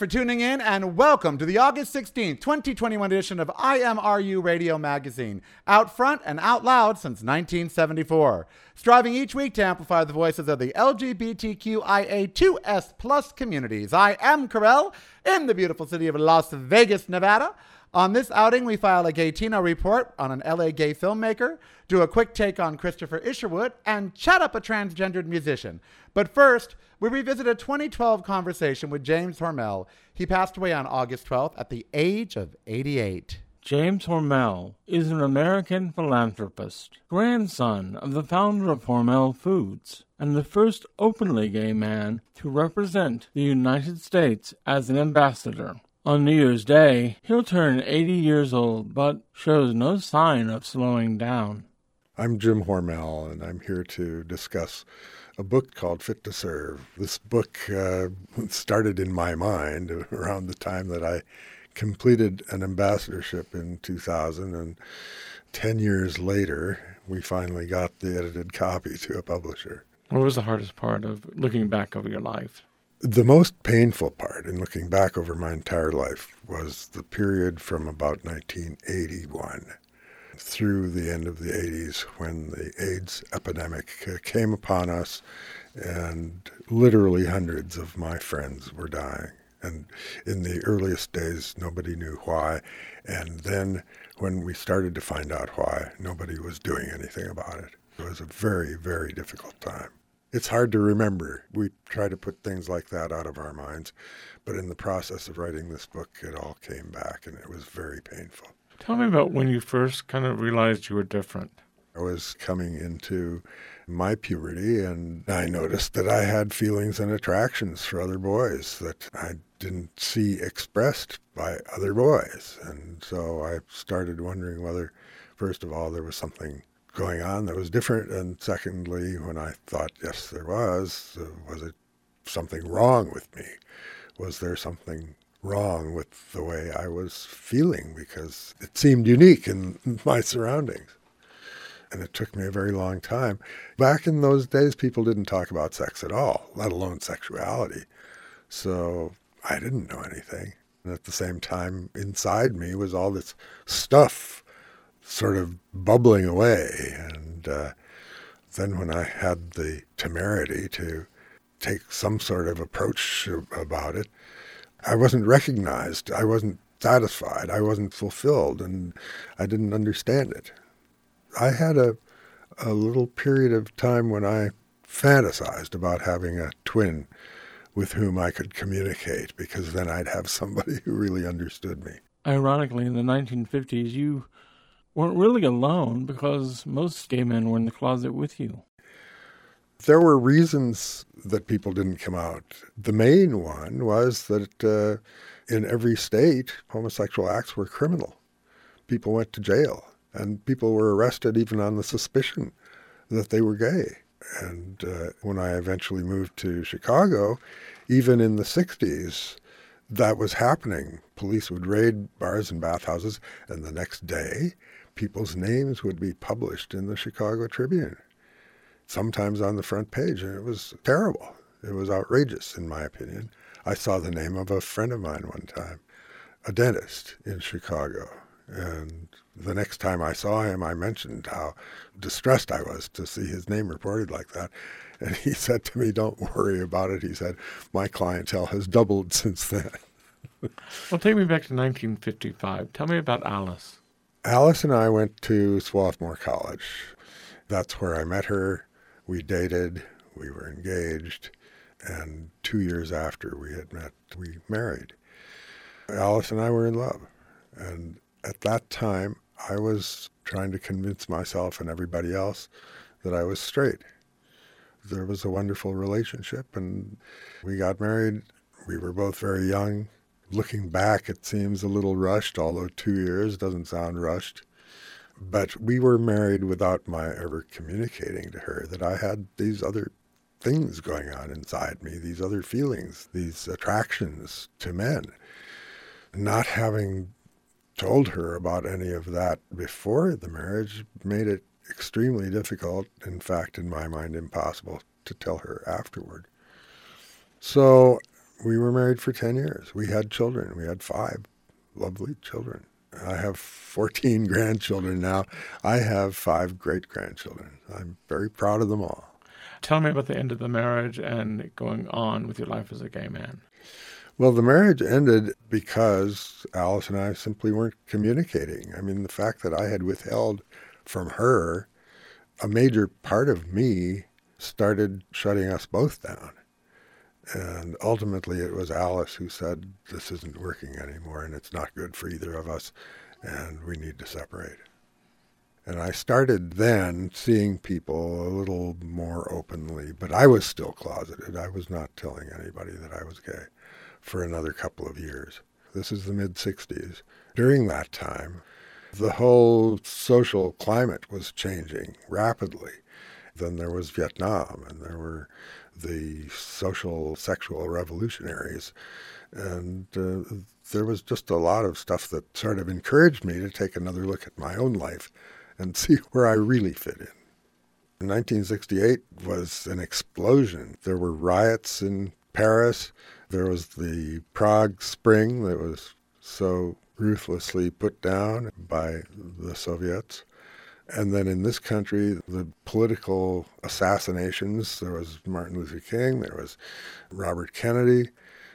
for tuning in and welcome to the August 16th, 2021 edition of IMRU Radio Magazine, out front and out loud since 1974. Striving each week to amplify the voices of the LGBTQIA2S plus communities. I am Carell in the beautiful city of Las Vegas, Nevada. On this outing, we file a Gaytino report on an LA gay filmmaker, do a quick take on Christopher Isherwood, and chat up a transgendered musician. But first, we revisit a 2012 conversation with James Hormel. He passed away on August 12th at the age of 88. James Hormel is an American philanthropist, grandson of the founder of Hormel Foods, and the first openly gay man to represent the United States as an ambassador. On New Year's Day, he'll turn 80 years old, but shows no sign of slowing down. I'm Jim Hormel, and I'm here to discuss a book called Fit to Serve. This book uh, started in my mind around the time that I completed an ambassadorship in 2000, and 10 years later, we finally got the edited copy to a publisher. What was the hardest part of looking back over your life? The most painful part in looking back over my entire life was the period from about 1981 through the end of the 80s when the AIDS epidemic came upon us and literally hundreds of my friends were dying. And in the earliest days, nobody knew why. And then when we started to find out why, nobody was doing anything about it. It was a very, very difficult time. It's hard to remember. We try to put things like that out of our minds. But in the process of writing this book, it all came back and it was very painful. Tell me about when you first kind of realized you were different. I was coming into my puberty and I noticed that I had feelings and attractions for other boys that I didn't see expressed by other boys. And so I started wondering whether, first of all, there was something going on that was different. And secondly, when I thought, yes, there was, uh, was it something wrong with me? Was there something wrong with the way I was feeling because it seemed unique in my surroundings. And it took me a very long time. Back in those days, people didn't talk about sex at all, let alone sexuality. So I didn't know anything. And at the same time, inside me was all this stuff sort of bubbling away. And uh, then when I had the temerity to take some sort of approach about it, I wasn't recognized. I wasn't satisfied. I wasn't fulfilled, and I didn't understand it. I had a, a little period of time when I fantasized about having a twin with whom I could communicate, because then I'd have somebody who really understood me. Ironically, in the 1950s, you weren't really alone because most gay men were in the closet with you. There were reasons that people didn't come out. The main one was that uh, in every state, homosexual acts were criminal. People went to jail, and people were arrested even on the suspicion that they were gay. And uh, when I eventually moved to Chicago, even in the 60s, that was happening. Police would raid bars and bathhouses, and the next day, people's names would be published in the Chicago Tribune sometimes on the front page, and it was terrible. It was outrageous, in my opinion. I saw the name of a friend of mine one time, a dentist in Chicago, And the next time I saw him, I mentioned how distressed I was to see his name reported like that. And he said to me, Don't worry about it. He said, My clientele has doubled since then. well, take me back to 1955. Tell me about Alice. Alice and I went to Swarthmore College. That's where I met her. We dated, we were engaged, and two years after we had met, we married. Alice and I were in love. And at that time, I was trying to convince myself and everybody else that I was straight. There was a wonderful relationship, and we got married. We were both very young. Looking back, it seems a little rushed, although two years doesn't sound rushed. But we were married without my ever communicating to her that I had these other things going on inside me, these other feelings, these attractions to men. Not having told her about any of that before the marriage made it extremely difficult, in fact, in my mind, impossible to tell her afterward. So we were married for 10 years. We had children. We had five lovely children. I have 14 grandchildren now. I have five great grandchildren. I'm very proud of them all. Tell me about the end of the marriage and going on with your life as a gay man. Well, the marriage ended because Alice and I simply weren't communicating. I mean, the fact that I had withheld from her a major part of me started shutting us both down. And ultimately, it was Alice who said, This isn't working anymore, and it's not good for either of us, and we need to separate. And I started then seeing people a little more openly, but I was still closeted. I was not telling anybody that I was gay for another couple of years. This is the mid 60s. During that time, the whole social climate was changing rapidly. Then there was Vietnam, and there were the social sexual revolutionaries. And uh, there was just a lot of stuff that sort of encouraged me to take another look at my own life and see where I really fit in. 1968 was an explosion. There were riots in Paris. There was the Prague Spring that was so ruthlessly put down by the Soviets. And then in this country, the political assassinations there was Martin Luther King, there was Robert Kennedy.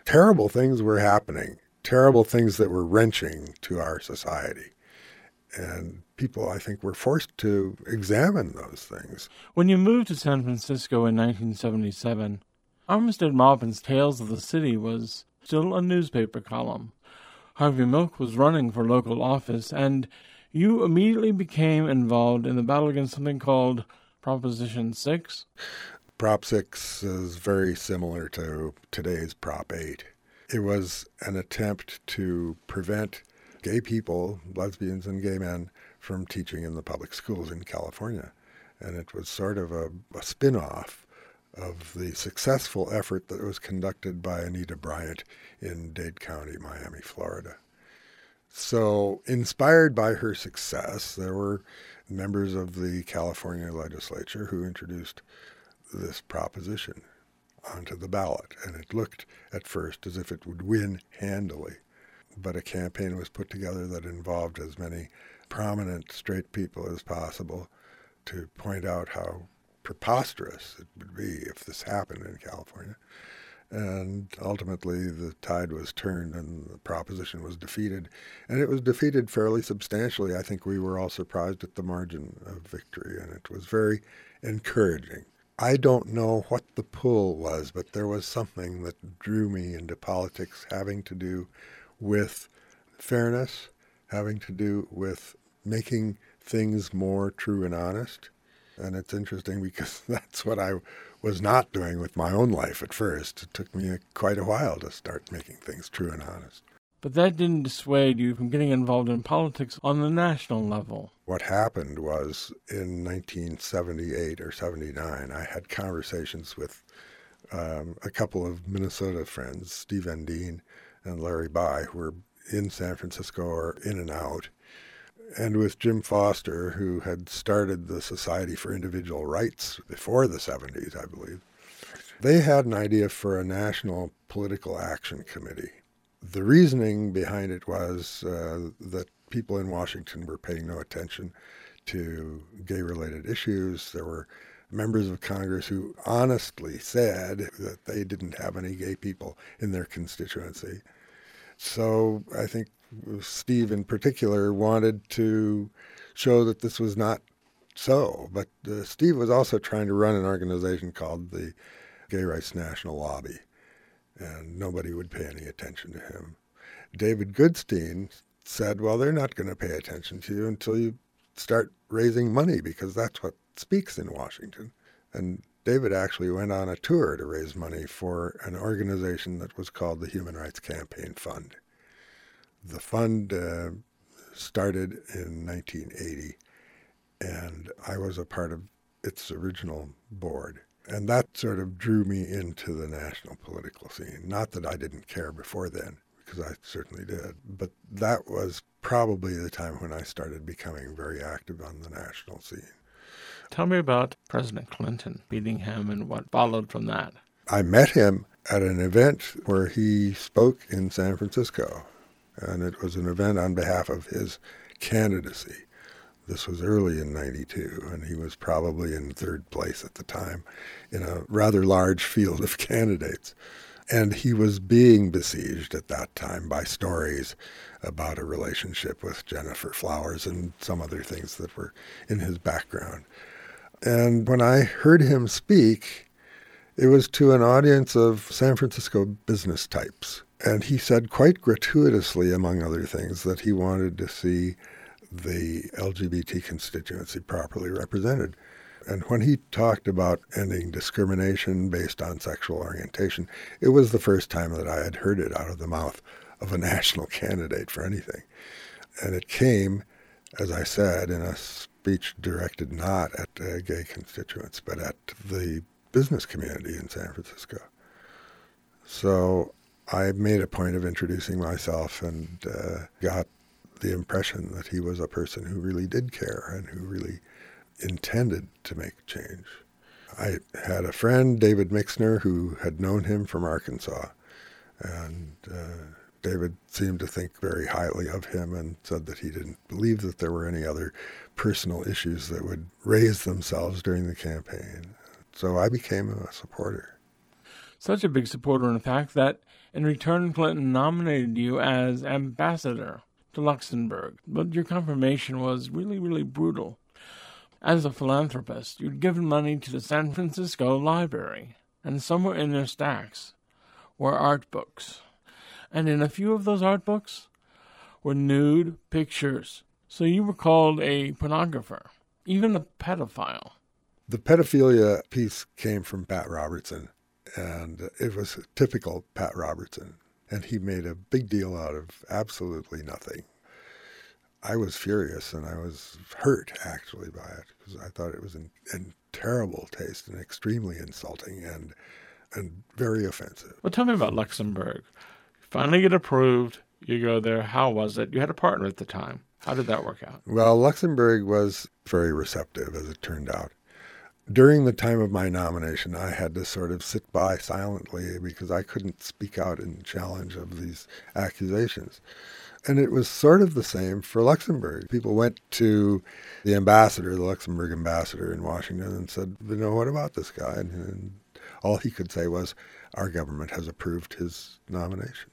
Terrible things were happening, terrible things that were wrenching to our society. And people, I think, were forced to examine those things. When you moved to San Francisco in 1977, Armistead Maupin's Tales of the City was still a newspaper column. Harvey Milk was running for local office, and you immediately became involved in the battle against something called Proposition 6. Prop 6 is very similar to today's Prop 8. It was an attempt to prevent gay people, lesbians and gay men, from teaching in the public schools in California. And it was sort of a, a spin off of the successful effort that was conducted by Anita Bryant in Dade County, Miami, Florida. So, inspired by her success, there were members of the California legislature who introduced this proposition onto the ballot. And it looked at first as if it would win handily. But a campaign was put together that involved as many prominent straight people as possible to point out how preposterous it would be if this happened in California. And ultimately, the tide was turned and the proposition was defeated. And it was defeated fairly substantially. I think we were all surprised at the margin of victory, and it was very encouraging. I don't know what the pull was, but there was something that drew me into politics having to do with fairness, having to do with making things more true and honest. And it's interesting because that's what I was not doing with my own life at first. It took me quite a while to start making things true and honest. But that didn't dissuade you from getting involved in politics on the national level. What happened was in 1978 or 79, I had conversations with um, a couple of Minnesota friends, Steve Endean and Larry Bye, who were in San Francisco or in and out and with Jim Foster, who had started the Society for Individual Rights before the 70s, I believe, they had an idea for a national political action committee. The reasoning behind it was uh, that people in Washington were paying no attention to gay related issues. There were members of Congress who honestly said that they didn't have any gay people in their constituency. So I think Steve in particular wanted to show that this was not so. But uh, Steve was also trying to run an organization called the Gay Rights National Lobby, and nobody would pay any attention to him. David Goodstein said, Well, they're not going to pay attention to you until you start raising money because that's what speaks in Washington. And David actually went on a tour to raise money for an organization that was called the Human Rights Campaign Fund. The fund uh, started in 1980, and I was a part of its original board. And that sort of drew me into the national political scene. Not that I didn't care before then, because I certainly did, but that was probably the time when I started becoming very active on the national scene. Tell me about President Clinton meeting him and what followed from that. I met him at an event where he spoke in San Francisco, and it was an event on behalf of his candidacy. This was early in 92, and he was probably in third place at the time in a rather large field of candidates. And he was being besieged at that time by stories about a relationship with Gennifer Flowers and some other things that were in his background. And when I heard him speak, it was to an audience of San Francisco business types. And he said quite gratuitously, among other things, that he wanted to see the LGBT constituency properly represented. And when he talked about ending discrimination based on sexual orientation, it was the first time that I had heard it out of the mouth of a national candidate for anything. And it came, as I said, in a speech directed not at uh, gay constituents, but at the business community in San Francisco. So I made a point of introducing myself and uh, got the impression that he was a person who really did care and who really intended to make change. I had a friend, David Mixner, who had known him from Arkansas, and uh, David seemed to think very highly of him and said that he didn't believe that there were any other personal issues that would raise themselves during the campaign. So I became a supporter. Such a big supporter, in fact, that in return Clinton nominated you as ambassador to Luxembourg. But your confirmation was really, really brutal. As a philanthropist, you'd given money to the San Francisco Library, and somewhere in their stacks were art books. And in a few of those art books were nude pictures so you were called a pornographer, even a pedophile. The pedophilia piece came from Pat Robertson, and it was typical Pat Robertson. And he made a big deal out of absolutely nothing. I was furious and I was hurt actually by it because I thought it was in, in terrible taste and extremely insulting and and very offensive. Well, tell me about Luxembourg. You finally get approved. You go there. How was it? You had a partner at the time. How did that work out? Well, Luxembourg was very receptive, as it turned out. During the time of my nomination, I had to sort of sit by silently because I couldn't speak out in challenge of these accusations. And it was sort of the same for Luxembourg. People went to the ambassador, the Luxembourg ambassador in Washington, and said, you know, what about this guy? And, and all he could say was, our government has approved his nomination,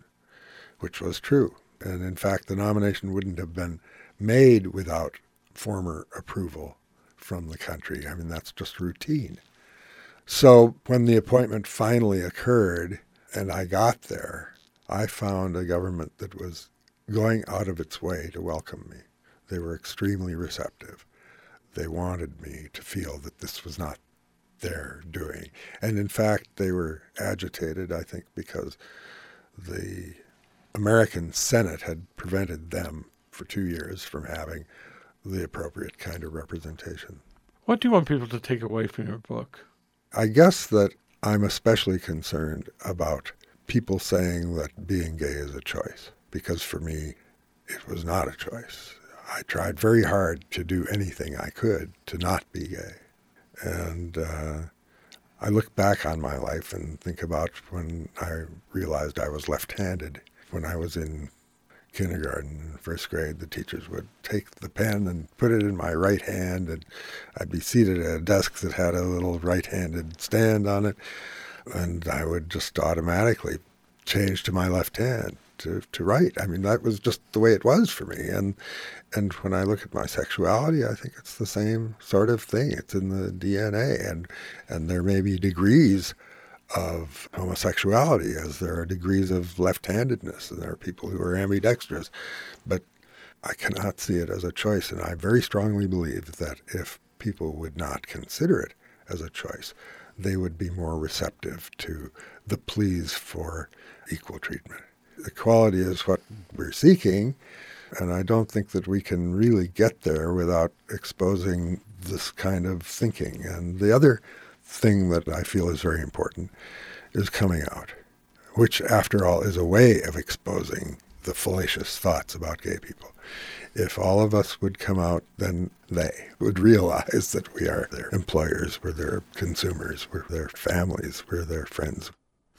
which was true. And in fact, the nomination wouldn't have been made without former approval from the country. I mean, that's just routine. So when the appointment finally occurred and I got there, I found a government that was going out of its way to welcome me. They were extremely receptive. They wanted me to feel that this was not their doing. And in fact, they were agitated, I think, because the American Senate had prevented them for two years from having the appropriate kind of representation. What do you want people to take away from your book? I guess that I'm especially concerned about people saying that being gay is a choice, because for me, it was not a choice. I tried very hard to do anything I could to not be gay. And uh, I look back on my life and think about when I realized I was left handed when I was in kindergarten and first grade, the teachers would take the pen and put it in my right hand, and I'd be seated at a desk that had a little right-handed stand on it, and I would just automatically change to my left hand to, to write. I mean, that was just the way it was for me. And and when I look at my sexuality, I think it's the same sort of thing. It's in the DNA, and and there may be degrees of homosexuality as there are degrees of left-handedness, and there are people who are ambidextrous, but I cannot see it as a choice, and I very strongly believe that if people would not consider it as a choice, they would be more receptive to the pleas for equal treatment. Equality is what we're seeking, and I don't think that we can really get there without exposing this kind of thinking. And the other thing that I feel is very important is coming out, which, after all, is a way of exposing the fallacious thoughts about gay people. If all of us would come out, then they would realize that we are their employers, we're their consumers, we're their families, we're their friends.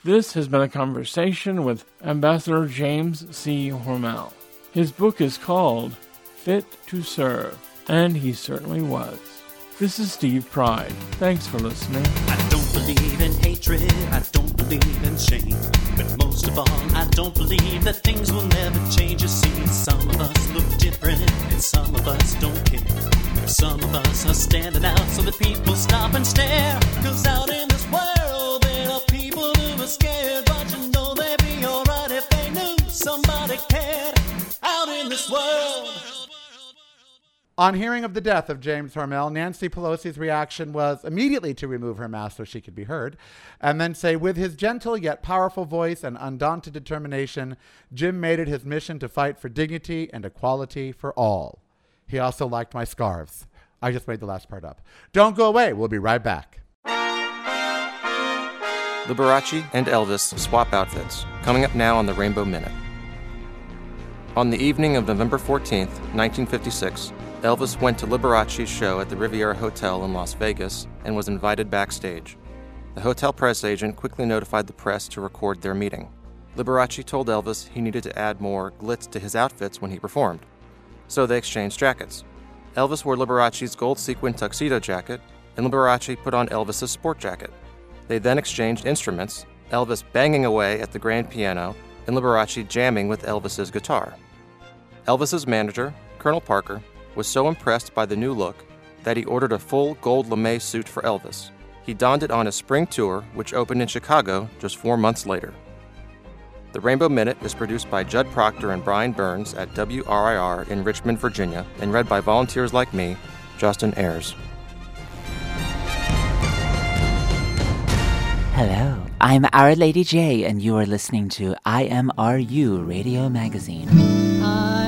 This has been a conversation with Ambassador James C. Hormel. His book is called Fit to Serve, and he certainly was. This is Steve Pride. Thanks for listening. I don't believe in hatred, I don't believe in shame. But most of all, I don't believe that things will never change. You see, some of us look different, and some of us don't care. Some of us are standing out so that people stop and stare. Cause out in this world, there are people who are scared. But you know they'd be alright if they knew somebody cared. Out in this world. On hearing of the death of James Hormel, Nancy Pelosi's reaction was immediately to remove her mask so she could be heard, and then say, with his gentle yet powerful voice and undaunted determination, Jim made it his mission to fight for dignity and equality for all. He also liked my scarves. I just made the last part up. Don't go away. We'll be right back. Liberace and Elvis swap outfits, coming up now on the Rainbow Minute. On the evening of November 14th, 1956, Elvis went to Liberace's show at the Riviera Hotel in Las Vegas and was invited backstage. The hotel press agent quickly notified the press to record their meeting. Liberace told Elvis he needed to add more glitz to his outfits when he performed. So they exchanged jackets. Elvis wore Liberace's gold sequin tuxedo jacket, and Liberace put on Elvis's sport jacket. They then exchanged instruments, Elvis banging away at the grand piano, and Liberace jamming with Elvis's guitar. Elvis's manager, Colonel Parker, was so impressed by the new look that he ordered a full gold lame suit for Elvis. He donned it on his spring tour, which opened in Chicago just four months later. The Rainbow Minute is produced by Judd Proctor and Brian Burns at WRIR in Richmond, Virginia, and read by volunteers like me, Justin Ayers. Hello, I'm Our Lady J, and you are listening to IMRU Radio Magazine. Someday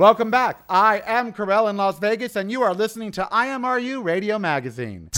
Welcome back. I am Carell in Las Vegas, and you are listening to IMRU Radio Magazine.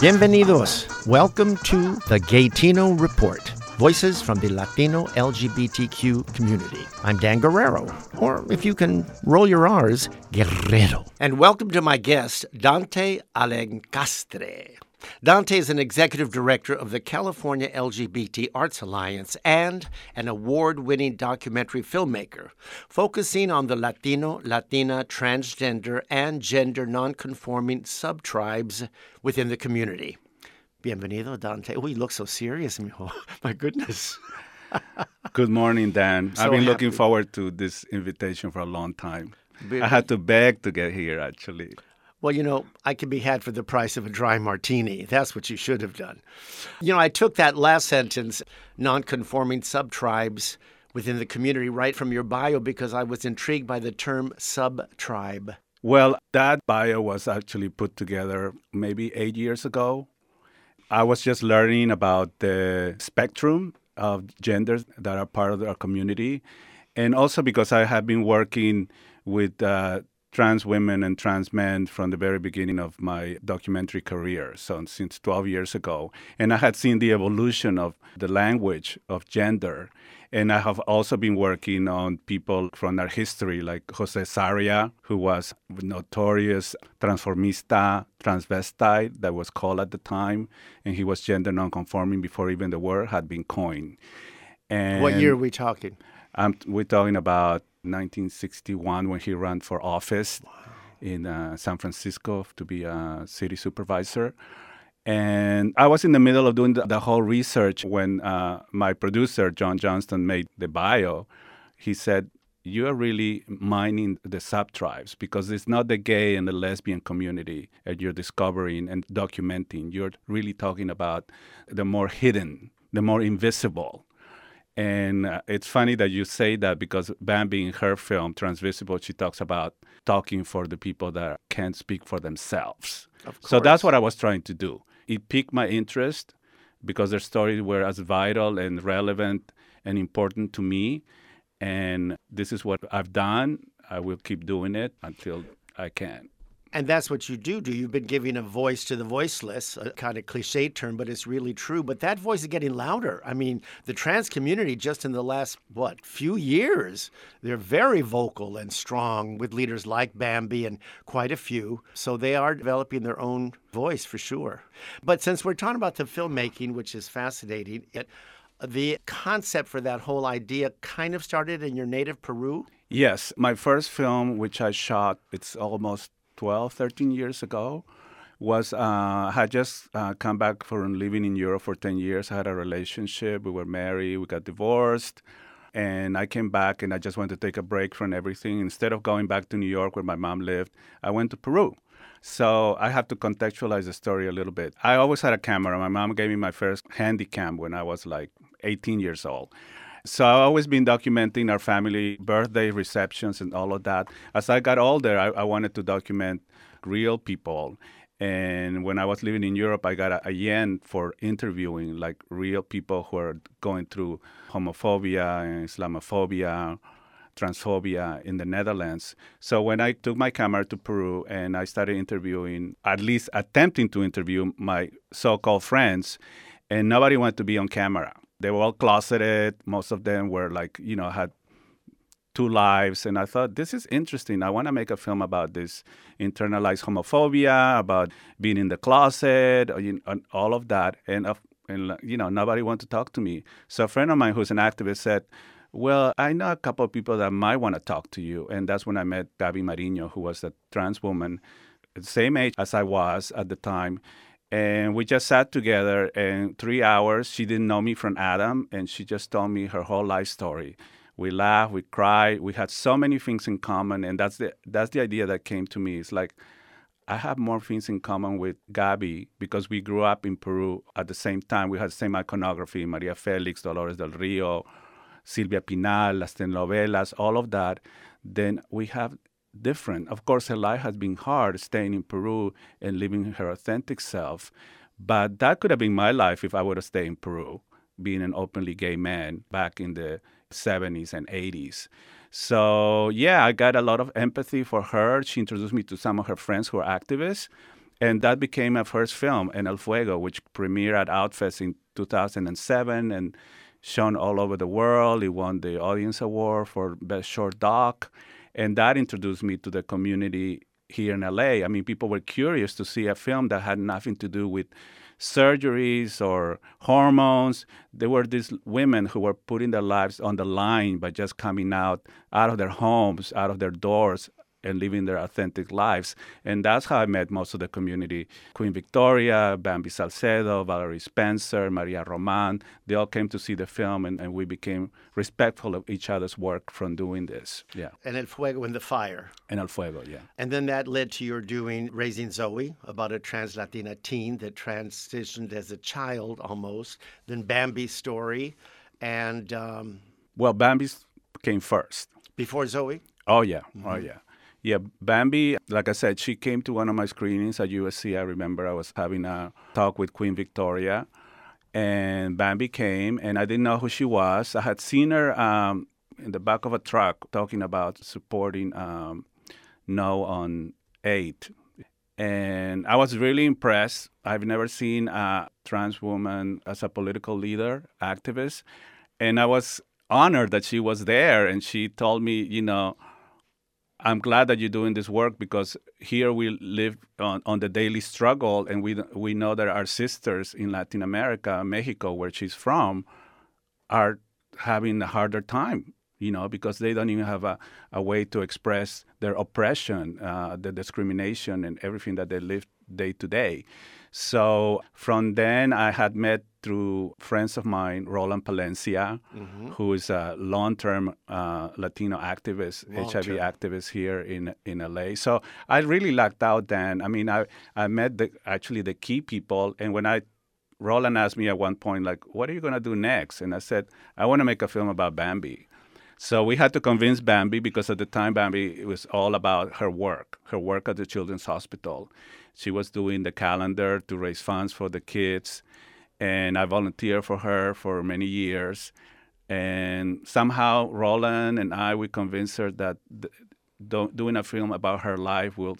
Bienvenidos. Welcome to the Gaytino Report. Voices from the Latino LGBTQ community. I'm Dan Guerrero, or if you can roll your R's, Guerrero. And welcome to my guest, Dante Alencastre. Dante is an executive director of the California LGBT Arts Alliance and an award winning documentary filmmaker, focusing on the Latino, Latina, transgender, and gender nonconforming subtribes within the community. Bienvenido, Dante. Oh, you look so serious, mijo. My goodness. Good morning, Dan. So I've been looking forward to this invitation for a long time. I had to beg to get here, actually. Well, you know, I can be had for the price of a dry martini. That's what you should have done. You know, I took that last sentence, nonconforming subtribes within the community, right from your bio because I was intrigued by the term subtribe. Well, that bio was actually put together maybe eight years ago. I was just learning about the spectrum of genders that are part of our community. And also because I have been working with uh, trans women and trans men from the very beginning of my documentary career, so since 12 years ago. And I had seen the evolution of the language of gender. And I have also been working on people from our history, like Jose Sarria, who was notorious transformista, transvestite, that was called at the time. And he was gender nonconforming before even the word had been coined. And what year are we talking? Um, we're talking about 1961 when he ran for office in uh, San Francisco to be a city supervisor. And I was in the middle of doing the, the whole research when uh, my producer, John Johnston, made the bio. He said, You are really mining the subtribes because it's not the gay and the lesbian community that you're discovering and documenting. You're really talking about the more hidden, the more invisible. And uh, it's funny that you say that because Bambi in her film, Transvisible, she talks about talking for the people that can't speak for themselves. So that's what I was trying to do. It piqued my interest because their stories were as vital and relevant and important to me. And this is what I've done. I will keep doing it until I can. And that's what you do. Do you've been giving a voice to the voiceless, a kind of cliche term, but it's really true. But that voice is getting louder. I mean, the trans community just in the last what few years, they're very vocal and strong with leaders like Bambi and quite a few. So they are developing their own voice for sure. But since we're talking about the filmmaking, which is fascinating, it, the concept for that whole idea kind of started in your native Peru. Yes, my first film, which I shot, it's almost 12, 13 years ago, was uh, had just uh, come back from living in Europe for 10 years. I had a relationship. We were married. We got divorced. And I came back and I just wanted to take a break from everything. Instead of going back to New York where my mom lived, I went to Peru. So I have to contextualize the story a little bit. I always had a camera. My mom gave me my first handy cam when I was like 18 years old. So I've always been documenting our family birthday receptions and all of that. As I got older, I, I wanted to document real people. And when I was living in Europe, I got a, a yen for interviewing like real people who are going through homophobia and Islamophobia, transphobia in the Netherlands. So when I took my camera to Peru and I started interviewing, at least attempting to interview my so-called friends, and nobody wanted to be on camera. They were all closeted. Most of them were like, you know, had two lives. And I thought, this is interesting. I want to make a film about this internalized homophobia, about being in the closet, and all of that. And, and, you know, nobody wanted to talk to me. So a friend of mine who's an activist said, well, I know a couple of people that might want to talk to you. And that's when I met Gabi Marino, who was a trans woman, same age as I was at the time. And we just sat together and three hours. She didn't know me from Adam, and she just told me her whole life story. We laughed, we cried, we had so many things in common, and that's the that's the idea that came to me. It's like I have more things in common with Gabi because we grew up in Peru at the same time. We had the same iconography, Maria Felix, Dolores del Rio, Silvia Pinal, las telenovelas, all of that. Then we have different. Of course, her life has been hard staying in Peru and living her authentic self. But that could have been my life if I would have stayed in Peru, being an openly gay man back in the 70s and 80s. So yeah, I got a lot of empathy for her. She introduced me to some of her friends who are activists, and that became my first film, En El Fuego, which premiered at Outfest in 2007 and shown all over the world. It won the Audience Award for Best Short Doc, and that introduced me to the community here in LA. I mean, people were curious to see a film that had nothing to do with surgeries or hormones. There were these women who were putting their lives on the line by just coming out out of their homes, out of their doors, and living their authentic lives. And that's how I met most of the community. Queen Victoria, Bambi Salcedo, Valerie Spencer, Maria Roman, they all came to see the film and, and we became respectful of each other's work from doing this. Yeah. And El Fuego in the Fire. And El Fuego, yeah. And then that led to your doing Raising Zoe, about a trans Latina teen that transitioned as a child almost. Then Bambi's story. And um, Well, Bambi's came first. before Zoe? Oh yeah, oh yeah, yeah. Bambi, like I said, she came to one of my screenings at USC. I remember I was having a talk with Queen Victoria, and Bambi came, and I didn't know who she was. I had seen her um, in the back of a truck talking about supporting um, No on Eight, and I was really impressed. I've never seen a trans woman as a political leader, activist, and I was honored that she was there. And she told me, you know, I'm glad that you're doing this work because here we live on, on the daily struggle, and we we know that our sisters in Latin America, Mexico, where she's from, are having a harder time. You know, because they don't even have a, a way to express their oppression, uh, the discrimination, and everything that they live day to day. So from then, I had met through friends of mine, Roland Palencia, who is a long-term uh, Latino activist, HIV Long-term. activist here in in LA. So I really lucked out then. I mean, I I met the actually the key people, and when I Roland asked me at one point, like, "What are you gonna do next?" And I said, "I want to make a film about Bambi." So we had to convince Bambi because at the time Bambi it was all about her work, her work at the Children's Hospital. She was doing the calendar to raise funds for the kids, and I volunteered for her for many years. And somehow Roland and I we convinced her that th- do- doing a film about her life will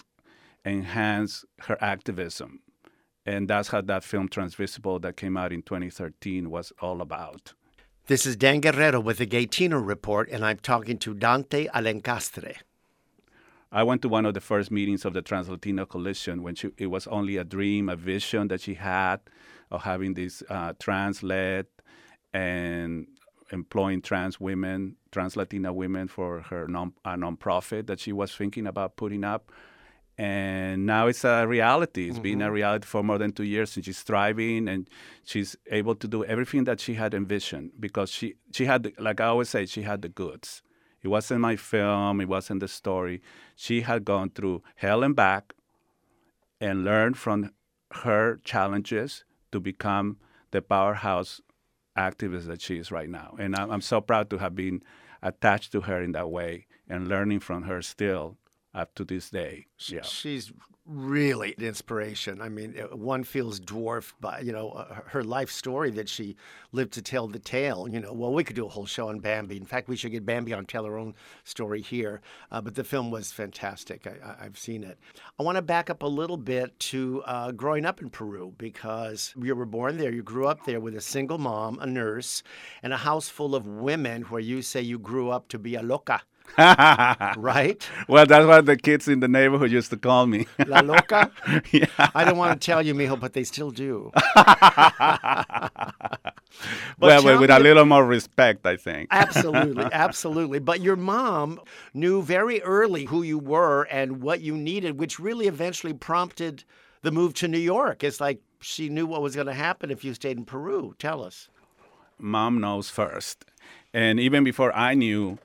enhance her activism. And that's how that film Transvisible that came out in 2013 was all about. This is Dan Guerrero with the Gaytino Report, and I'm talking to Dante Alencastre. I went to one of the first meetings of the Trans Latino Coalition when she, it was only a dream, a vision that she had of having this uh, trans led and employing trans women, trans Latina women for her non a nonprofit that she was thinking about putting up. And now it's a reality. It's been a mm-hmm. reality for more than two years, and she's thriving, and she's able to do everything that she had envisioned because she she had, like I always say, she had the goods. It wasn't my film. It wasn't the story. She had gone through hell and back and learned from her challenges to become the powerhouse activist that she is right now. And I'm, I'm so proud to have been attached to her in that way and learning from her still up to this day. Yeah. She's really an inspiration. I mean, uh, one feels dwarfed by, you know, uh, her life story that she lived to tell the tale. You know, well, we could do a whole show on Bambi. In fact, we should get Bambi on tell her own story here. Uh, but the film was fantastic. I, I, I've seen it. I want to back up a little bit to uh, growing up in Peru because you were born there. You grew up there with a single mom, a nurse, and a house full of women where you say you grew up to be a loca. right? Well, that's what the kids in the neighborhood used to call me. La loca? yeah. I don't want to tell you, mijo, but they still do. well, tell with a little more respect, I think. absolutely, absolutely. But your mom knew very early who you were and what you needed, which really eventually prompted the move to New York. It's like she knew what was going to happen if you stayed in Peru. Tell us. Mom knows first. And even before I knew,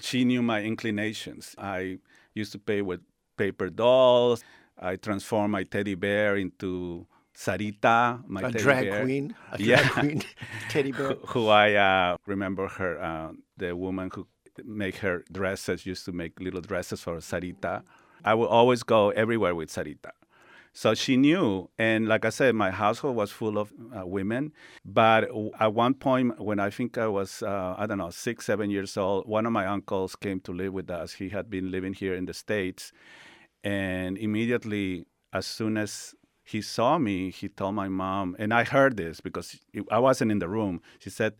she knew my inclinations. I used to play with paper dolls. I transformed my teddy bear into Sarita, my A drag bear. queen, a drag yeah. queen teddy bear. Who, who I uh, remember her, uh, the woman who make her dresses used to make little dresses for Sarita. I would always go everywhere with Sarita. So she knew, and like I said, my household was full of uh, women. But at one point, when I think I was, uh, I don't know, six, seven years old, one of my uncles came to live with us. He had been living here in the States. And immediately, as soon as he saw me, he told my mom, and I heard this because I wasn't in the room. She said,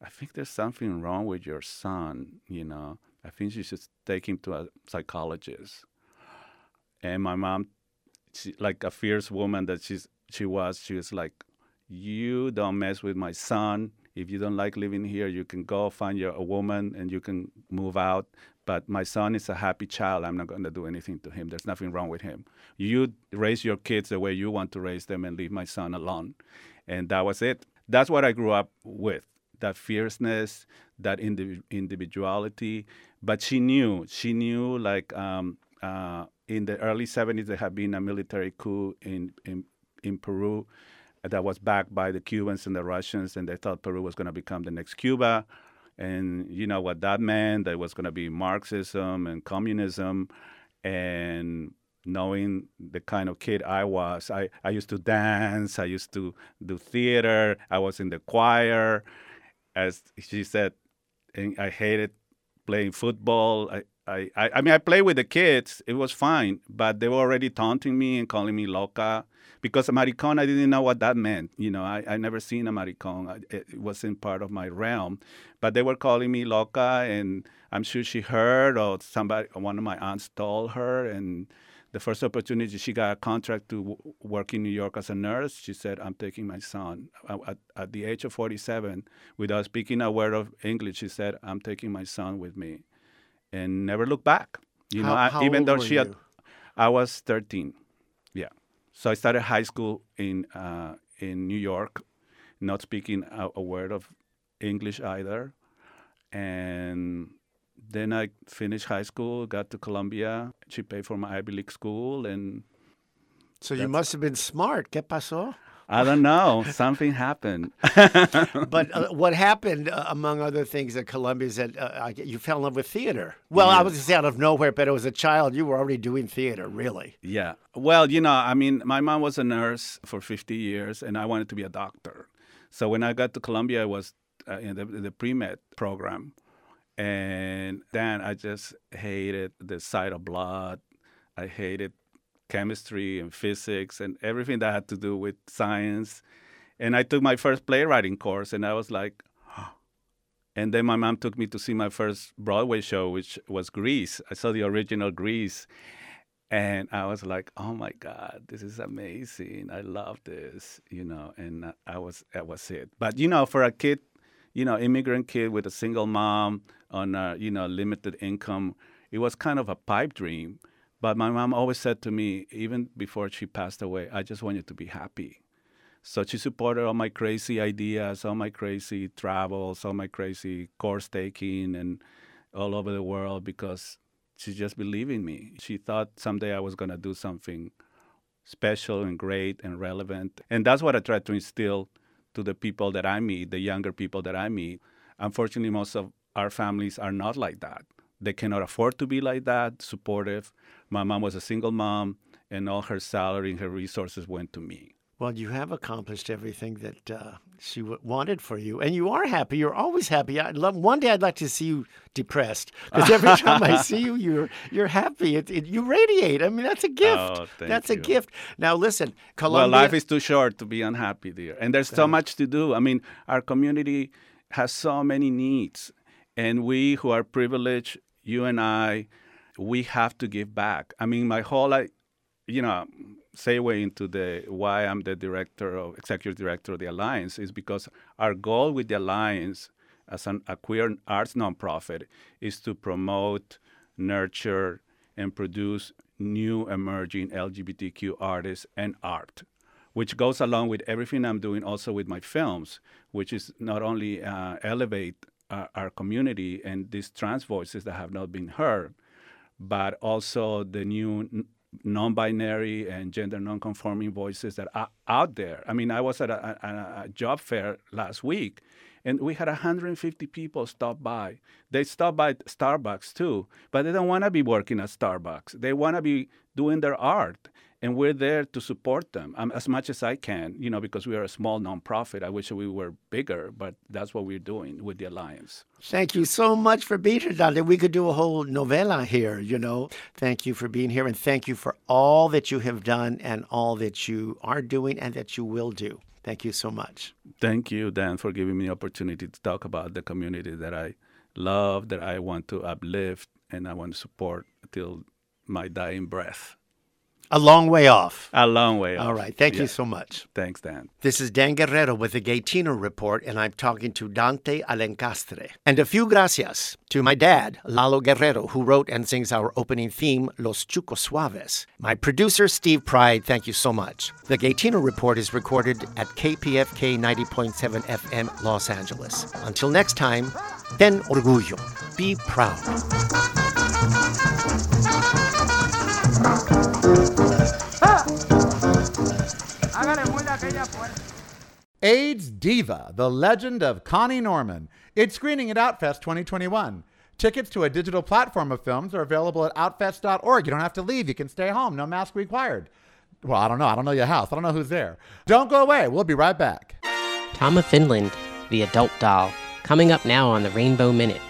I think there's something wrong with your son, you know. I think you should take him to a psychologist. And my mom, she, like a fierce woman that she's she was, she was like, "You don't mess with my son. If you don't like living here, you can go find your a woman and you can move out. But my son is a happy child. I'm not going to do anything to him. There's nothing wrong with him. You raise your kids the way you want to raise them and leave my son alone." And that was it. That's what I grew up with that fierceness, that indiv- individuality. But she knew, she knew like um, uh, in the early 70s, there had been a military coup in, in, in Peru that was backed by the Cubans and the Russians, and they thought Peru was going to become the next Cuba. And you know what that meant? There was going to be Marxism and communism. And knowing the kind of kid I was, I, I used to dance, I used to do theater, I was in the choir as she said, I hated playing football. I, I, I mean, I played with the kids. It was fine, but they were already taunting me and calling me loca because a maricon, I didn't know what that meant. You know, I, I never seen a maricon. It wasn't part of my realm. But they were calling me loca, and I'm sure she heard or somebody, one of my aunts told her, and the first opportunity she got a contract to w- work in New York as a nurse, she said, "I'm taking my son." At, at, the age of 47, without speaking a word of English, she said, "I'm taking my son with me," and never looked back. You how, know, I, even though she had, I was 13. Yeah, so I started high school in uh, in New York, not speaking a, a word of English either, and then I finished high school, got to Columbia. She paid for my Ivy League school, and so you must have been smart. ¿Qué pasó? I don't know. Something happened. but uh, what happened, uh, among other things, at Columbia is that uh, you fell in love with theater. Well, I was out of nowhere, but as a child, you were already doing theater, really. Yeah. Well, you know, I mean, my mom was a nurse for 50 years, and I wanted to be a doctor. So when I got to Columbia, I was uh, in the, the pre med program. And then I just hated the sight of blood. I hated chemistry and physics and everything that had to do with science. And I took my first playwriting course, and I was like, and then my mom took me to see my first Broadway show, which was Grease. I saw the original Grease. And I was like, oh my God, this is amazing. I love this, you know, and I was, that was it. But, you know, for a kid, you know, immigrant kid with a single mom on a, you know, limited income, it was kind of a pipe dream. But my mom always said to me, even before she passed away, I just want you to be happy. So she supported all my crazy ideas, all my crazy travels, all my crazy course taking, and all over the world because she just believed in me. She thought someday I was going to do something special and great and relevant. And that's what I try to instill to the people that I meet, the younger people that I meet. Unfortunately, most of our families are not like that. They cannot afford to be like that, supportive. My mom was a single mom, and all her salary and her resources went to me. Well, you have accomplished everything that uh, she w- wanted for you, and you are happy. You're always happy. I love. One day, I'd like to see you depressed because every time I see you, you're you're happy. It, it, you radiate. I mean, that's a gift. Oh, that's you. a gift. Now, listen, Columbia. Well, life is too short to be unhappy, dear. And there's so much to do. I mean, our community has so many needs, and we who are privileged, you and I, we have to give back. I mean, my whole, you know, segue into the why I'm the director of executive director of the alliance is because our goal with the alliance as an, a queer arts nonprofit is to promote, nurture, and produce new emerging LGBTQ artists and art, which goes along with everything I'm doing also with my films, which is not only uh, elevate uh, our community and these trans voices that have not been heard, but also the new non-binary and gender non-conforming voices that are out there. I mean, I was at a, a, a job fair last week, and we had 150 people stop by. They stop by Starbucks too, but they don't want to be working at Starbucks. They want to be doing their art. And we're there to support them um, as much as I can. You know, because we are a small nonprofit. I wish we were bigger, but that's what we're doing with the alliance. Thank you so much for being here, Dante. We could do a whole novella here, you know. Thank you for being here and thank you for all that you have done and all that you are doing and that you will do. Thank you so much. Thank you, Dan, for giving me the opportunity to talk about the community that I love, that I want to uplift, and I want to support till my dying breath. A long way off. A long way off. All right. Thank Yeah. you so much. Thanks, Dan. This is Dan Guerrero with the Gaytino Report, and I'm talking to Dante Alencastre. And a few gracias to my dad, Lalo Guerrero, who wrote and sings our opening theme, Los Chucos Suaves. My producer, Steve Pride, thank you so much. The Gaytino Report is recorded at KPFK 90.7 FM, Los Angeles. Until next time, ten orgullo. Be proud. AIDS Diva, The Legend of Connie Norman. It's screening at Outfest 2021. Tickets to a digital platform of films are available at outfest.org. You don't have to leave. You can stay home. No mask required. Well, I don't know. I don't know your house. I don't know who's there. Don't go away. We'll be right back. Of Finland, the adult doll, coming up now on the Rainbow Minute.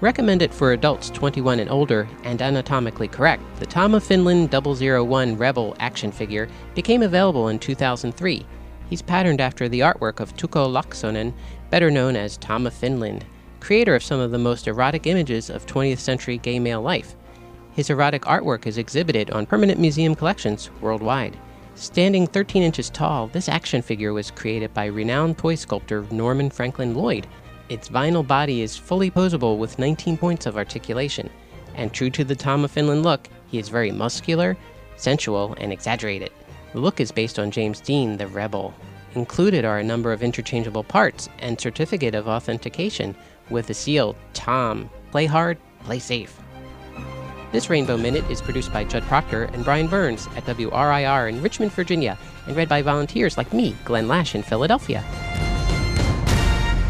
Recommended for adults 21 and older and anatomically correct, the of Finland 001 Rebel action figure became available in 2003. He's patterned after the artwork of Touko Laaksonen, better known as Tom of Finland, creator of some of the most erotic images of 20th century gay male life. His erotic artwork is exhibited on permanent museum collections worldwide. Standing 13 inches tall, this action figure was created by renowned toy sculptor Norman Franklin Lloyd. Its vinyl body is fully posable with 19 points of articulation, and true to the Tom of Finland look, he is very muscular, sensual, and exaggerated. The look is based on James Dean, the Rebel. Included are a number of interchangeable parts and certificate of authentication with the seal Tom. Play hard, play safe. This Rainbow Minute is produced by Judd Proctor and Brian Burns at WRIR in Richmond, Virginia, and read by volunteers like me, Glenn Lash, in Philadelphia.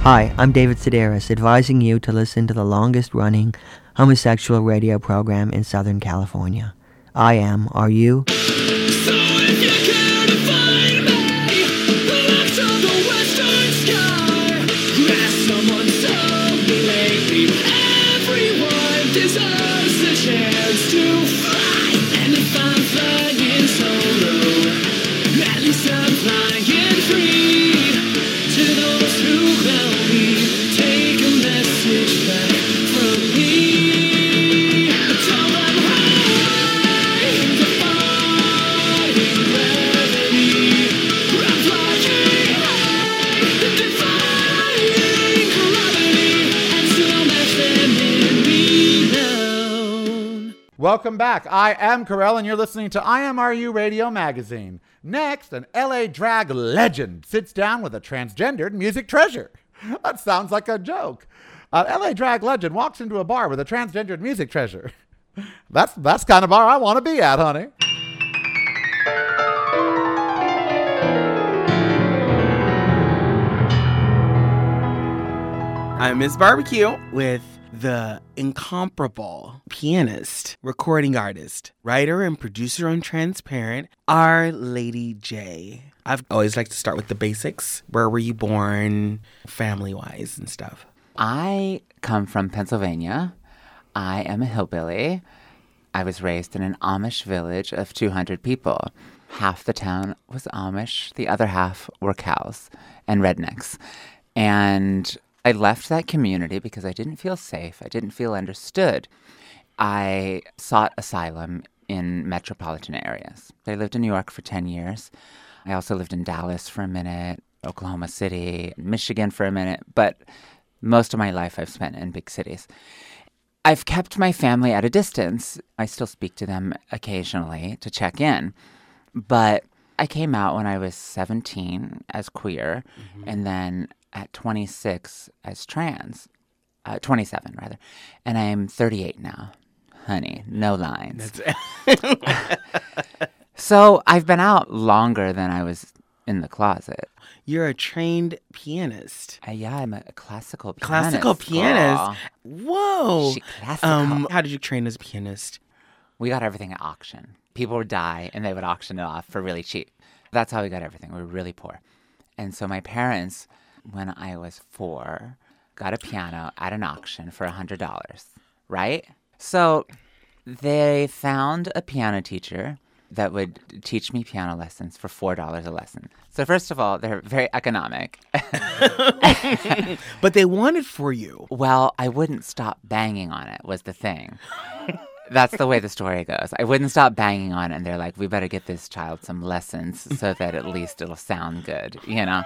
Hi, I'm David Sedaris, advising you to listen to the longest running homosexual radio program in Southern California. I am, are you? Welcome back. I am Carell, and you're listening to IMRU Radio Magazine. Next, an LA drag legend sits down with a transgendered music treasure. That sounds like a joke. An LA drag legend walks into a bar with a transgendered music treasure. That's that's kind of bar I want to be at, honey. I'm Miss Barbie-Q with the incomparable pianist, recording artist, writer, and producer on Transparent, Our Lady J. I've always liked to start with the basics. Where were you born, family wise, and stuff? I come from Pennsylvania. I am a hillbilly. I was raised in an Amish village of 200 people. Half the town was Amish, the other half were cows and rednecks. And I left that community because I didn't feel safe. I didn't feel understood. I sought asylum in metropolitan areas. I lived in New York for 10 years. I also lived in Dallas for a minute, Oklahoma City, Michigan for a minute, but most of my life I've spent in big cities. I've kept my family at a distance. I still speak to them occasionally to check in. But I came out when I was 17 as queer, mm-hmm. and then at 26 as trans, uh, 27 rather, and I'm 38 now. Honey, no lines. so I've been out longer than I was in the closet. You're a trained pianist. Uh, yeah, I'm a classical pianist. Classical pianist. girl. Whoa. She classical. Um, how did you train as a pianist? We got everything at auction. People would die and they would auction it off for really cheap. That's how we got everything. We were really poor. And so my parents, when I was four, got a piano at an auction for $100, right? So they found a piano teacher that would teach me piano lessons for $4 a lesson. So, first of all, they're very economic. but they wanted for you. Well, I wouldn't stop banging on it, was the thing. That's the way the story goes. I wouldn't stop banging on it, and they're like, we better get this child some lessons so that at least it'll sound good, you know?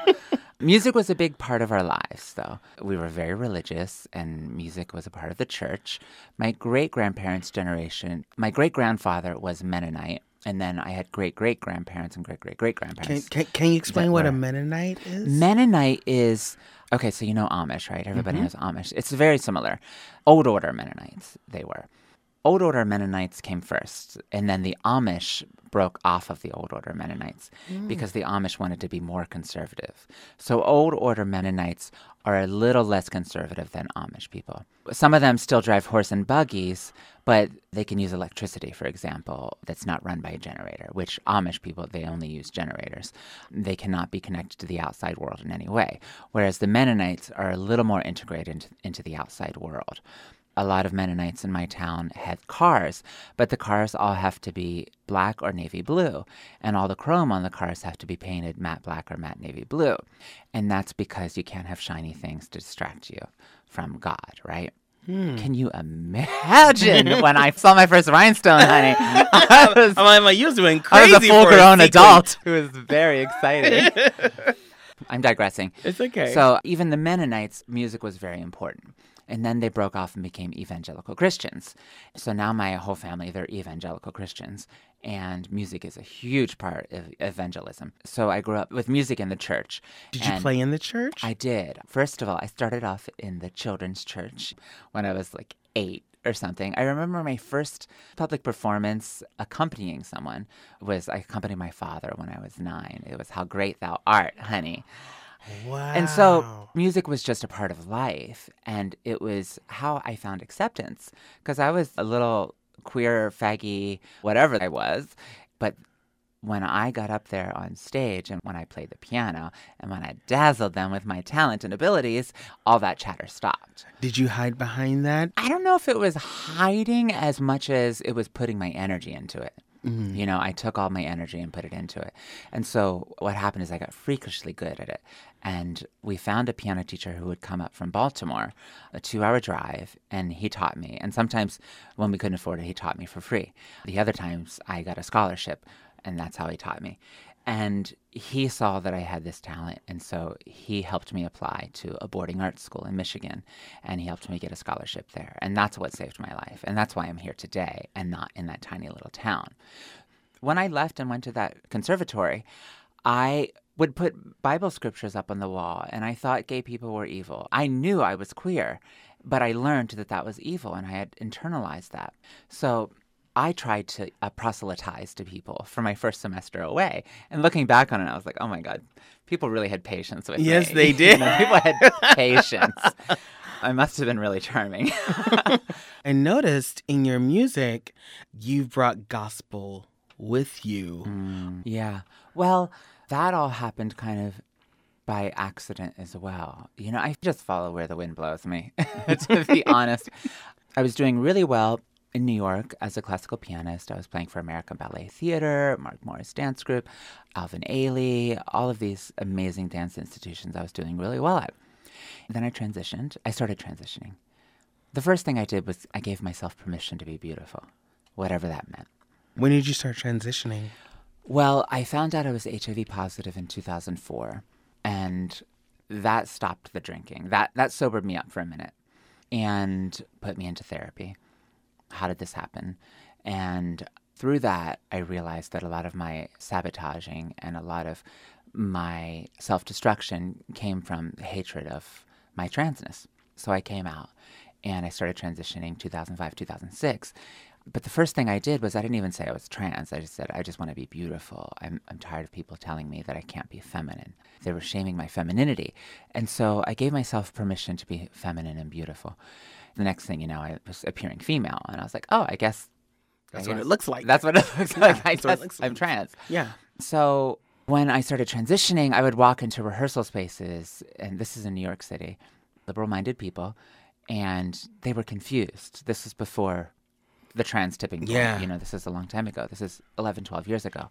music was a big part of our lives, though. We were very religious, and music was a part of the church. My great grandparents' generation, my great grandfather was Mennonite. And then I had great great grandparents and great great great Can, grandparents. can, can you explain what a Mennonite is? Mennonite is okay. So you know Amish, right? Everybody Mhm. knows Amish. It's very similar. Old Order Mennonites, they were. Old Order Mennonites came first, and then the Amish broke off of the Old Order Mennonites Mm. because the Amish wanted to be more conservative. So Old Order Mennonites are a little less conservative than Amish people. Some of them still drive horse and buggies, but they can use electricity, for example, that's not run by a generator, which Amish people, they only use generators. They cannot be connected to the outside world in any way. Whereas the Mennonites are a little more integrated into, into the outside world. A lot of Mennonites in my town had cars, but the cars all have to be black or navy blue, and all the chrome on the cars have to be painted matte black or matte navy blue. And that's because you can't have shiny things to distract you from God, right? Hmm. Can you imagine when I saw my first rhinestone, honey? I was, I'm like, you was doing I was a full-grown adult who was very excited. I'm digressing. It's okay. So even the Mennonites, music was very important. And then they broke off and became evangelical Christians. So now my whole family, they're evangelical Christians. And music is a huge part of evangelism. So I grew up with music in the church. Did you play in the church? I did. First of all, I started off in the children's church when I was like eight or something. I remember my first public performance accompanying someone was I accompanied my father when I was nine. It was How Great Thou Art, honey. Wow. And so music was just a part of life. And it was how I found acceptance. Because I was a little queer, faggy, whatever I was. But when I got up there on stage and when I played the piano and when I dazzled them with my talent and abilities, all that chatter stopped. Did you hide behind that? I don't know if it was hiding as much as it was putting my energy into it. Mhm. You know, I took all my energy and put it into it. And so what happened is I got freakishly good at it. And we found a piano teacher who would come up from Baltimore, a two hour drive, and he taught me. And sometimes when we couldn't afford it, he taught me for free. The other times I got a scholarship, and that's how he taught me. And he saw that I had this talent, and so he helped me apply to a boarding arts school in Michigan, and he helped me get a scholarship there. And that's what saved my life. And that's why I'm here today and not in that tiny little town. When I left and went to that conservatory, I would put Bible scriptures up on the wall, and I thought gay people were evil. I knew I was queer, but I learned that that was evil, and I had internalized that. So I tried to uh, proselytize to people for my first semester away. And looking back on it, I was like, oh my God, people really had patience with me. Yes, they You did. know, people had patience. I must have been really charming. I noticed in your music, you've brought gospel with you. Yeah. Well, that all happened kind of by accident as well. You know, I just follow where the wind blows me, to be honest. I was doing really well in New York as a classical pianist. I was playing for American Ballet Theater, Mark Morris Dance Group, Alvin Ailey, all of these amazing dance institutions I was doing really well at. Then I transitioned. I started transitioning. The first thing I did was I gave myself permission to be beautiful, whatever that meant. When did you start transitioning? Well, I found out I was HIV positive in 2004, and that stopped the drinking. That that sobered me up for a minute and put me into therapy. How did this happen? And through that, I realized that a lot of my sabotaging and a lot of my self destruction came from the hatred of my transness. So I came out and I started transitioning 2005, 2006. But the first thing I did was I didn't even say I was trans. I just said, I just want to be beautiful. I'm, I'm tired of people telling me that I can't be feminine. They were shaming my femininity. And so I gave myself permission to be feminine and beautiful. The next thing you know, I was appearing female. And I was like, oh, I guess That's I what it looks like. That's what it looks Yeah, like. I what it guess looks I'm like. trans. Yeah. So when I started transitioning, I would walk into rehearsal spaces, and this is in New York City, liberal minded people, and they were confused. This was before the trans tipping point. Yeah. You know, this is a long time ago. This is 11, 12 years ago.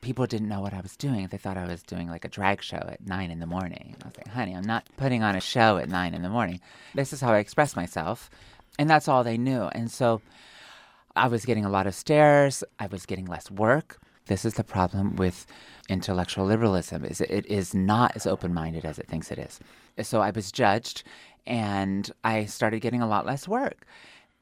People didn't know what I was doing. They thought I was doing like a drag show at nine in the morning. I was like, honey, I'm not putting on a show at nine in the morning. This is how I express myself. And that's all they knew. And so I was getting a lot of stares. I was getting less work. This is the problem with intellectual liberalism is it is not as open-minded as it thinks it is. So I was judged and I started getting a lot less work.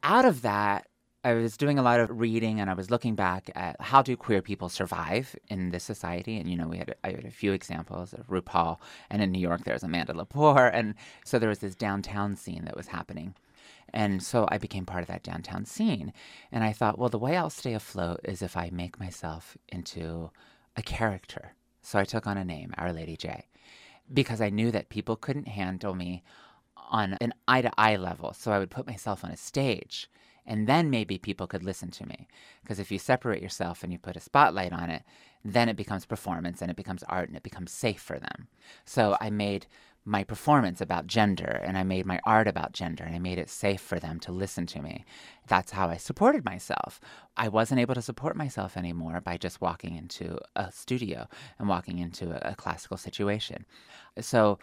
Out of that, I was doing a lot of reading and I was looking back at how do queer people survive in this society. And, you know, we had, I had a few examples of RuPaul, and in New York, there's Amanda Lepore. And so there was this downtown scene that was happening. And so I became part of that downtown scene. And I thought, well, the way I'll stay afloat is if I make myself into a character. So I took on a name, Our Lady J, because I knew that people couldn't handle me on an eye to eye level. So I would put myself on a stage and then maybe people could listen to me. Because if you separate yourself and you put a spotlight on it, then it becomes performance and it becomes art and it becomes safe for them. So I made my performance about gender and I made my art about gender and I made it safe for them to listen to me. That's how I supported myself. I wasn't able to support myself anymore by just walking into a studio and walking into a, classical situation. So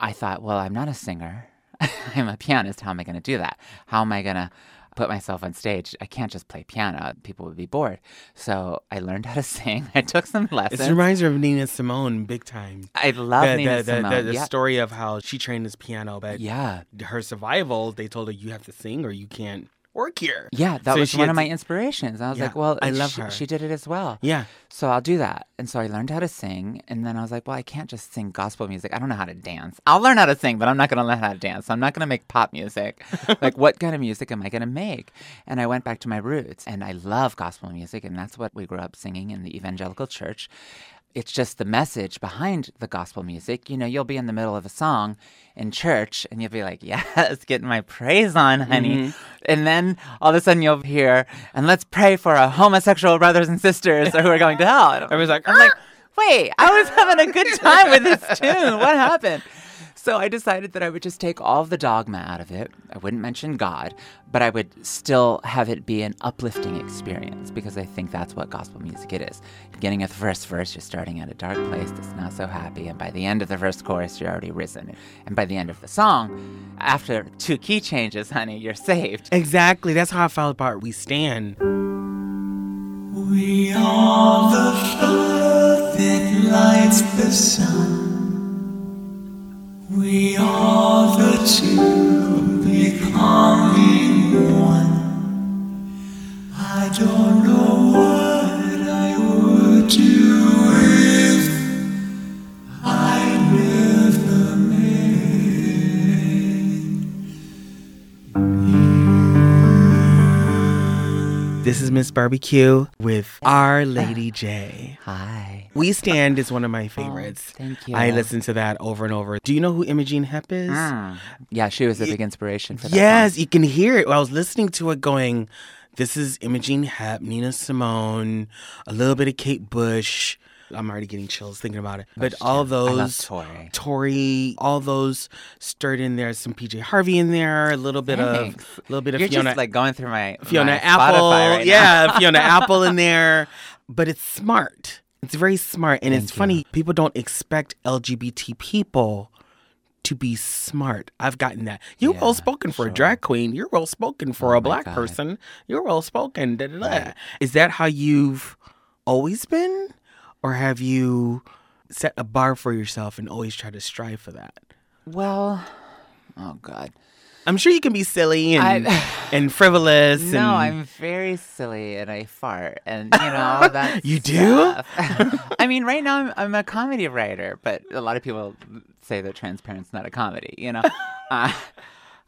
I thought, well, I'm not a singer. I'm a pianist. How am I going to do that? How am I going to put myself on stage? I can't just play piano. People would be bored. So I learned how to sing. I took some lessons. This reminds me of Nina Simone big time. I love the, Nina the, Simone. The, the yeah. story of how she trained this piano, but Yeah. her survival, they told her you have to sing or you can't work here. Yeah, that So was one of my to- inspirations. I was Yeah, like, well, I love she, her. she did it as well. Yeah. So I'll do that. And so I learned how to sing. And then I was like, well, I can't just sing gospel music. I don't know how to dance. I'll learn how to sing, but I'm not going to learn how to dance. So I'm not going to make pop music. like, what kind of music am I going to make? And I went back to my roots. And I love gospel music. And that's what we grew up singing in the evangelical church. It's just the message behind the gospel music. You know, you'll be in the middle of a song in church and you'll be like, yes, getting my praise on, honey. Mhm. And then all of a sudden you'll hear, and let's pray for our homosexual brothers and sisters who are going to hell. And Everybody's like, I'm like, wait, I was having a good time with this tune. What happened? So I decided that I would just take all of the dogma out of it. I wouldn't mention God, but I would still have it be an uplifting experience because I think that's what gospel music it is. Beginning of the first verse, you're starting at a dark place that's not so happy, and by the end of the first chorus, you're already risen. And by the end of the song, after two key changes, honey, you're saved. Exactly. That's how I felt about We Stand. We are the flood that lights the sun. We are the two becoming one. I don't know what This is Miss Barbie-Q with Our Lady J. Hi. We Stand is one of my favorites. thank you. I listen to that over and over. Do you know who Imogen Heap is? Mm. Yeah, she was a big inspiration for that. Yes, you can hear it. I was listening to it going, this is Imogen Heap, Nina Simone, a little bit of Kate Bush. I'm already getting chills thinking about it. But all those, Tori. Tori, all those stirred in there. Some PJ Harvey in there, a little bit Thanks. of, a little bit of You're Fiona, just like going through my Fiona my Apple. Right yeah, Fiona Apple in there. But it's smart. It's very smart. And it's you. funny, people don't expect LGBT people to be smart. I've gotten that. You're Yeah, well spoken for a drag queen. You're well spoken for Oh a black God. person. You're well spoken. Right. Is that how you've always been? Or have you set a bar for yourself and always try to strive for that? Well, oh God. I'm sure you can be silly and, I- and frivolous. No, and, I'm very silly and I fart, and you know that. You do? I mean, right now I'm, I'm a comedy writer, but a lot of people say that Transparent's not a comedy. You know, uh,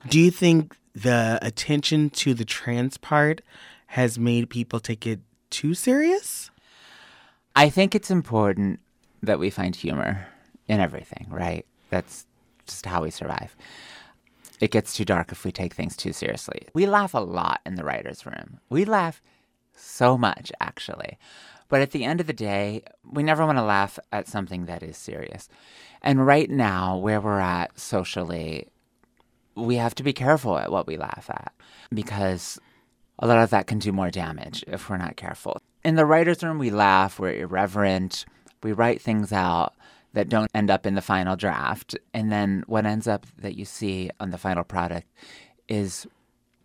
Do you think the attention to the trans part has made people take it too serious? I think it's important that we find humor in everything. Right? That's just how we survive. It gets too dark if we take things too seriously. We laugh a lot in the writers' room. We laugh so much, actually. But at the end of the day, we never want to laugh at something that is serious. And right now, where we're at socially, we have to be careful at what we laugh at because a lot of that can do more damage if we're not careful. In the writer's room, we laugh, we're irreverent, we write things out that don't end up in the final draft. And then what ends up that you see on the final product is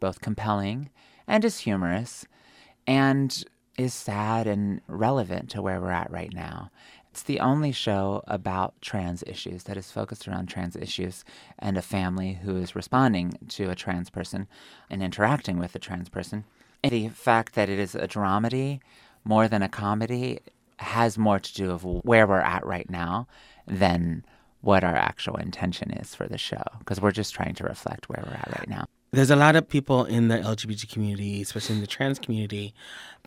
both compelling and is humorous and is sad and relevant to where we're at right now. It's the only show about trans issues that is focused around trans issues and a family who is responding to a trans person and interacting with a trans person. And the fact that it is a dramedy more than a comedy has more to do of where we're at right now than what our actual intention is for the show because we're just trying to reflect where we're at right now. There's a lot of people in the LGBT community, especially in the trans community,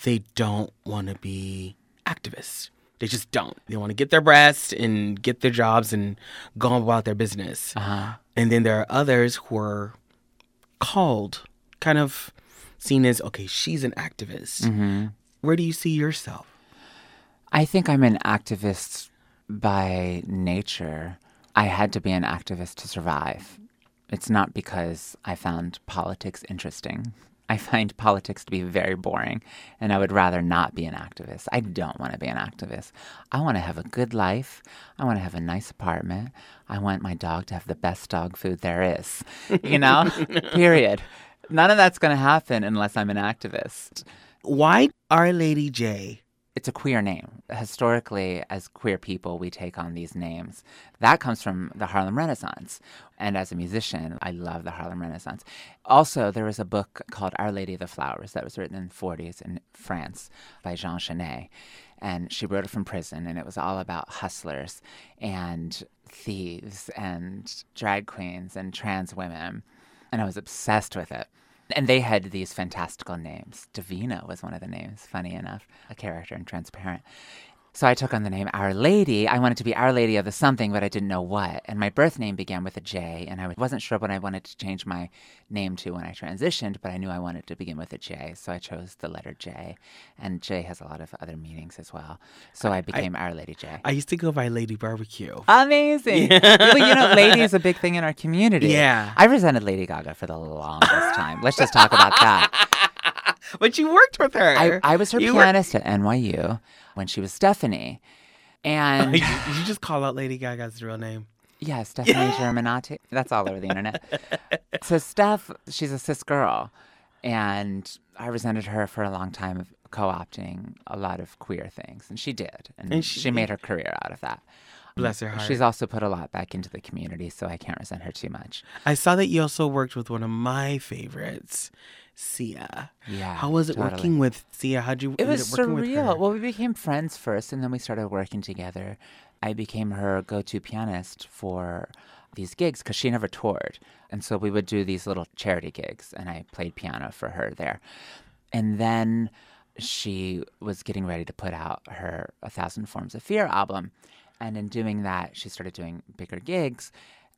they don't want to be activists. They just don't. They want to get their breasts and get their jobs and go about their business. Uh-huh. And then there are others who are called, kind of seen as, okay, she's an activist. Mhm. Where do you see yourself? I think I'm an activist by nature. I had to be an activist to survive. It's not because I found politics interesting. I find politics to be very boring, and I would rather not be an activist. I don't want to be an activist. I want to have a good life. I want to have a nice apartment. I want my dog to have the best dog food there is. You know? Period. None of that's going to happen unless I'm an activist. Why Our Lady J? It's a queer name. Historically, as queer people, we take on these names. That comes from the Harlem Renaissance. And as a musician, I love the Harlem Renaissance. Also, there was a book called Our Lady of the Flowers that was written in the 40s in France by Jean Genet. And she wrote it from prison, and it was all about hustlers and thieves and drag queens and trans women. And I was obsessed with it. And they had these fantastical names. Davina was one of the names, funny enough, a character in Transparent. So I took on the name Our Lady. I wanted to be Our Lady of the something, but I didn't know what. And my birth name began with a J, and I wasn't sure what I wanted to change my name to when I transitioned, but I knew I wanted to begin with a J. So I chose the letter J. And J has a lot of other meanings as well. So I became Our Lady J. I used to go by Lady Barbie-Q. Amazing. well, you know, lady is a big thing in our community. Yeah. I resented Lady Gaga for the longest time. Let's just talk about that. But you worked with her. I, I was her You were- pianist at NYU when she was Stephanie. And you, you just call out Lady Gaga's real name. yeah, Stephanie Germanotta. That's all over the internet. So Steph, she's a cis girl. And I resented her for a long time of co-opting a lot of queer things. And she did. And, And she, she- made her career out of that. Bless her heart. She's also put a lot back into the community, so I can't resent her too much. I saw that you also worked with one of my favorites, Sia. Yeah. How was it totally. working with Sia? How'd you? It was up working with her? surreal. Well, we became friends first, and then we started working together. I became her go-to pianist for these gigs because she never toured, and so we would do these little charity gigs, and I played piano for her there. And then she was getting ready to put out her A Thousand Forms of Fear album, and in doing that, she started doing bigger gigs.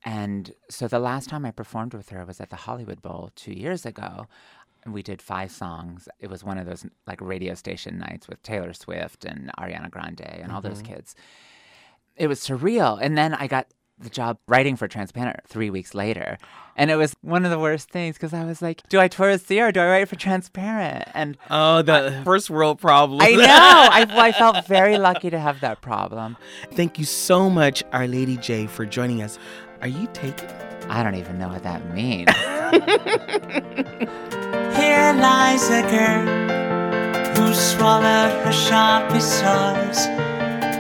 And so the last time I performed with her was at the Hollywood Bowl two years ago. And we did five songs. It was one of those like radio station nights with Taylor Swift and Ariana Grande and all those Mhm. kids. It was surreal. And then I got the job writing for Transparent three weeks later. And it was one of the worst things because I was like, do I tour with Sia or do I write for Transparent? And Oh, the first world problem. I know. I, I felt very lucky to have that problem. Thank you so much, Our Lady J, for joining us. Are you taking? I don't even know what that means. Here lies a girl who swallowed her sharpest swords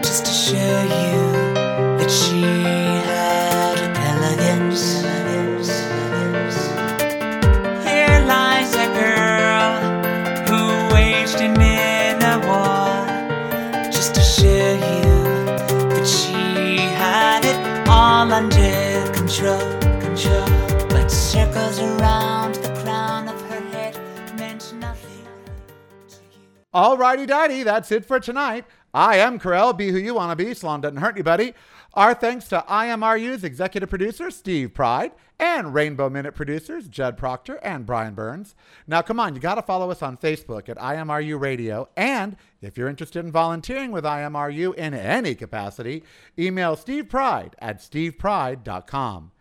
just to show you that she had elegance. Here lies a girl who waged an inner war just to show you that she had it all under control. Control. But circles around Alrighty, righty, that's it for tonight. I am Carell. Be who you want to be. Salon doesn't hurt anybody. Our thanks to IMRU's executive producer, Steve Pride, and Rainbow Minute producers, Judd Proctor and Brian Burns. Now, come on, you got to follow us on Facebook at IMRU Radio. And if you're interested in volunteering with IMRU in any capacity, email Steve Pride at stevepride.com.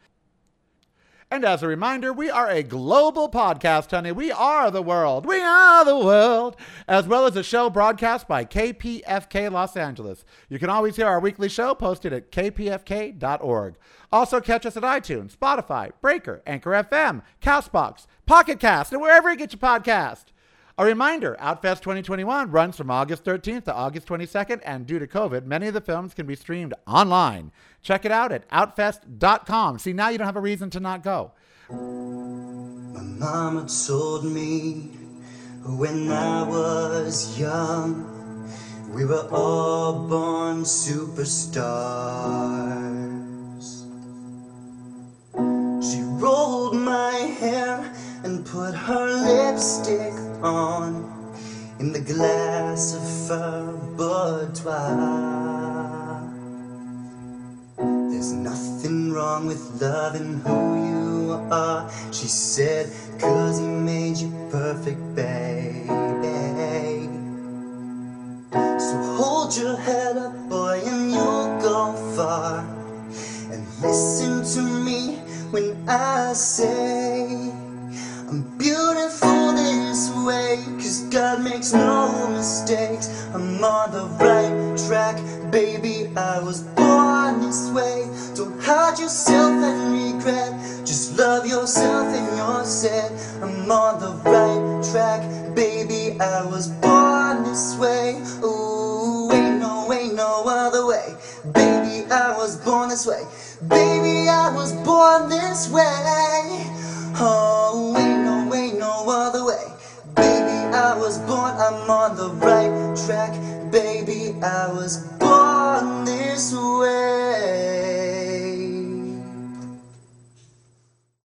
And as a reminder, we are a global podcast, honey. We are the world. We are the world. As well as a show broadcast by KPFK Los Angeles. You can always hear our weekly show posted at kpfk.org. Also, catch us at iTunes, Spotify, Breaker, Anchor FM, Castbox, Pocket Cast, and wherever you get your podcast. A reminder Outfest 2021 runs from August 13th to August 22nd, and due to COVID, many of the films can be streamed online. Check it out at outfest.com. See, now you don't have a reason to not go. My mama told me when I was young, we were all born superstars. She rolled my hair and put her lipstick on in the glass of her boudoir. There's nothing wrong with loving who you are, she said, cause he made you perfect, baby. So hold your head up, boy, and you'll go far. And listen to me when I say, I'm beautiful way, cause God makes no mistakes. I'm on the right track, baby. I was born this way. Don't hide yourself and regret. Just love yourself and you're set. I'm on the right track, baby. I was born this way. Ooh, ain't no, ain't no other way. Baby, I was born this way. Baby, I was born this way. Oh, ain't I was born, I'm on the right track. Baby, I was born this way.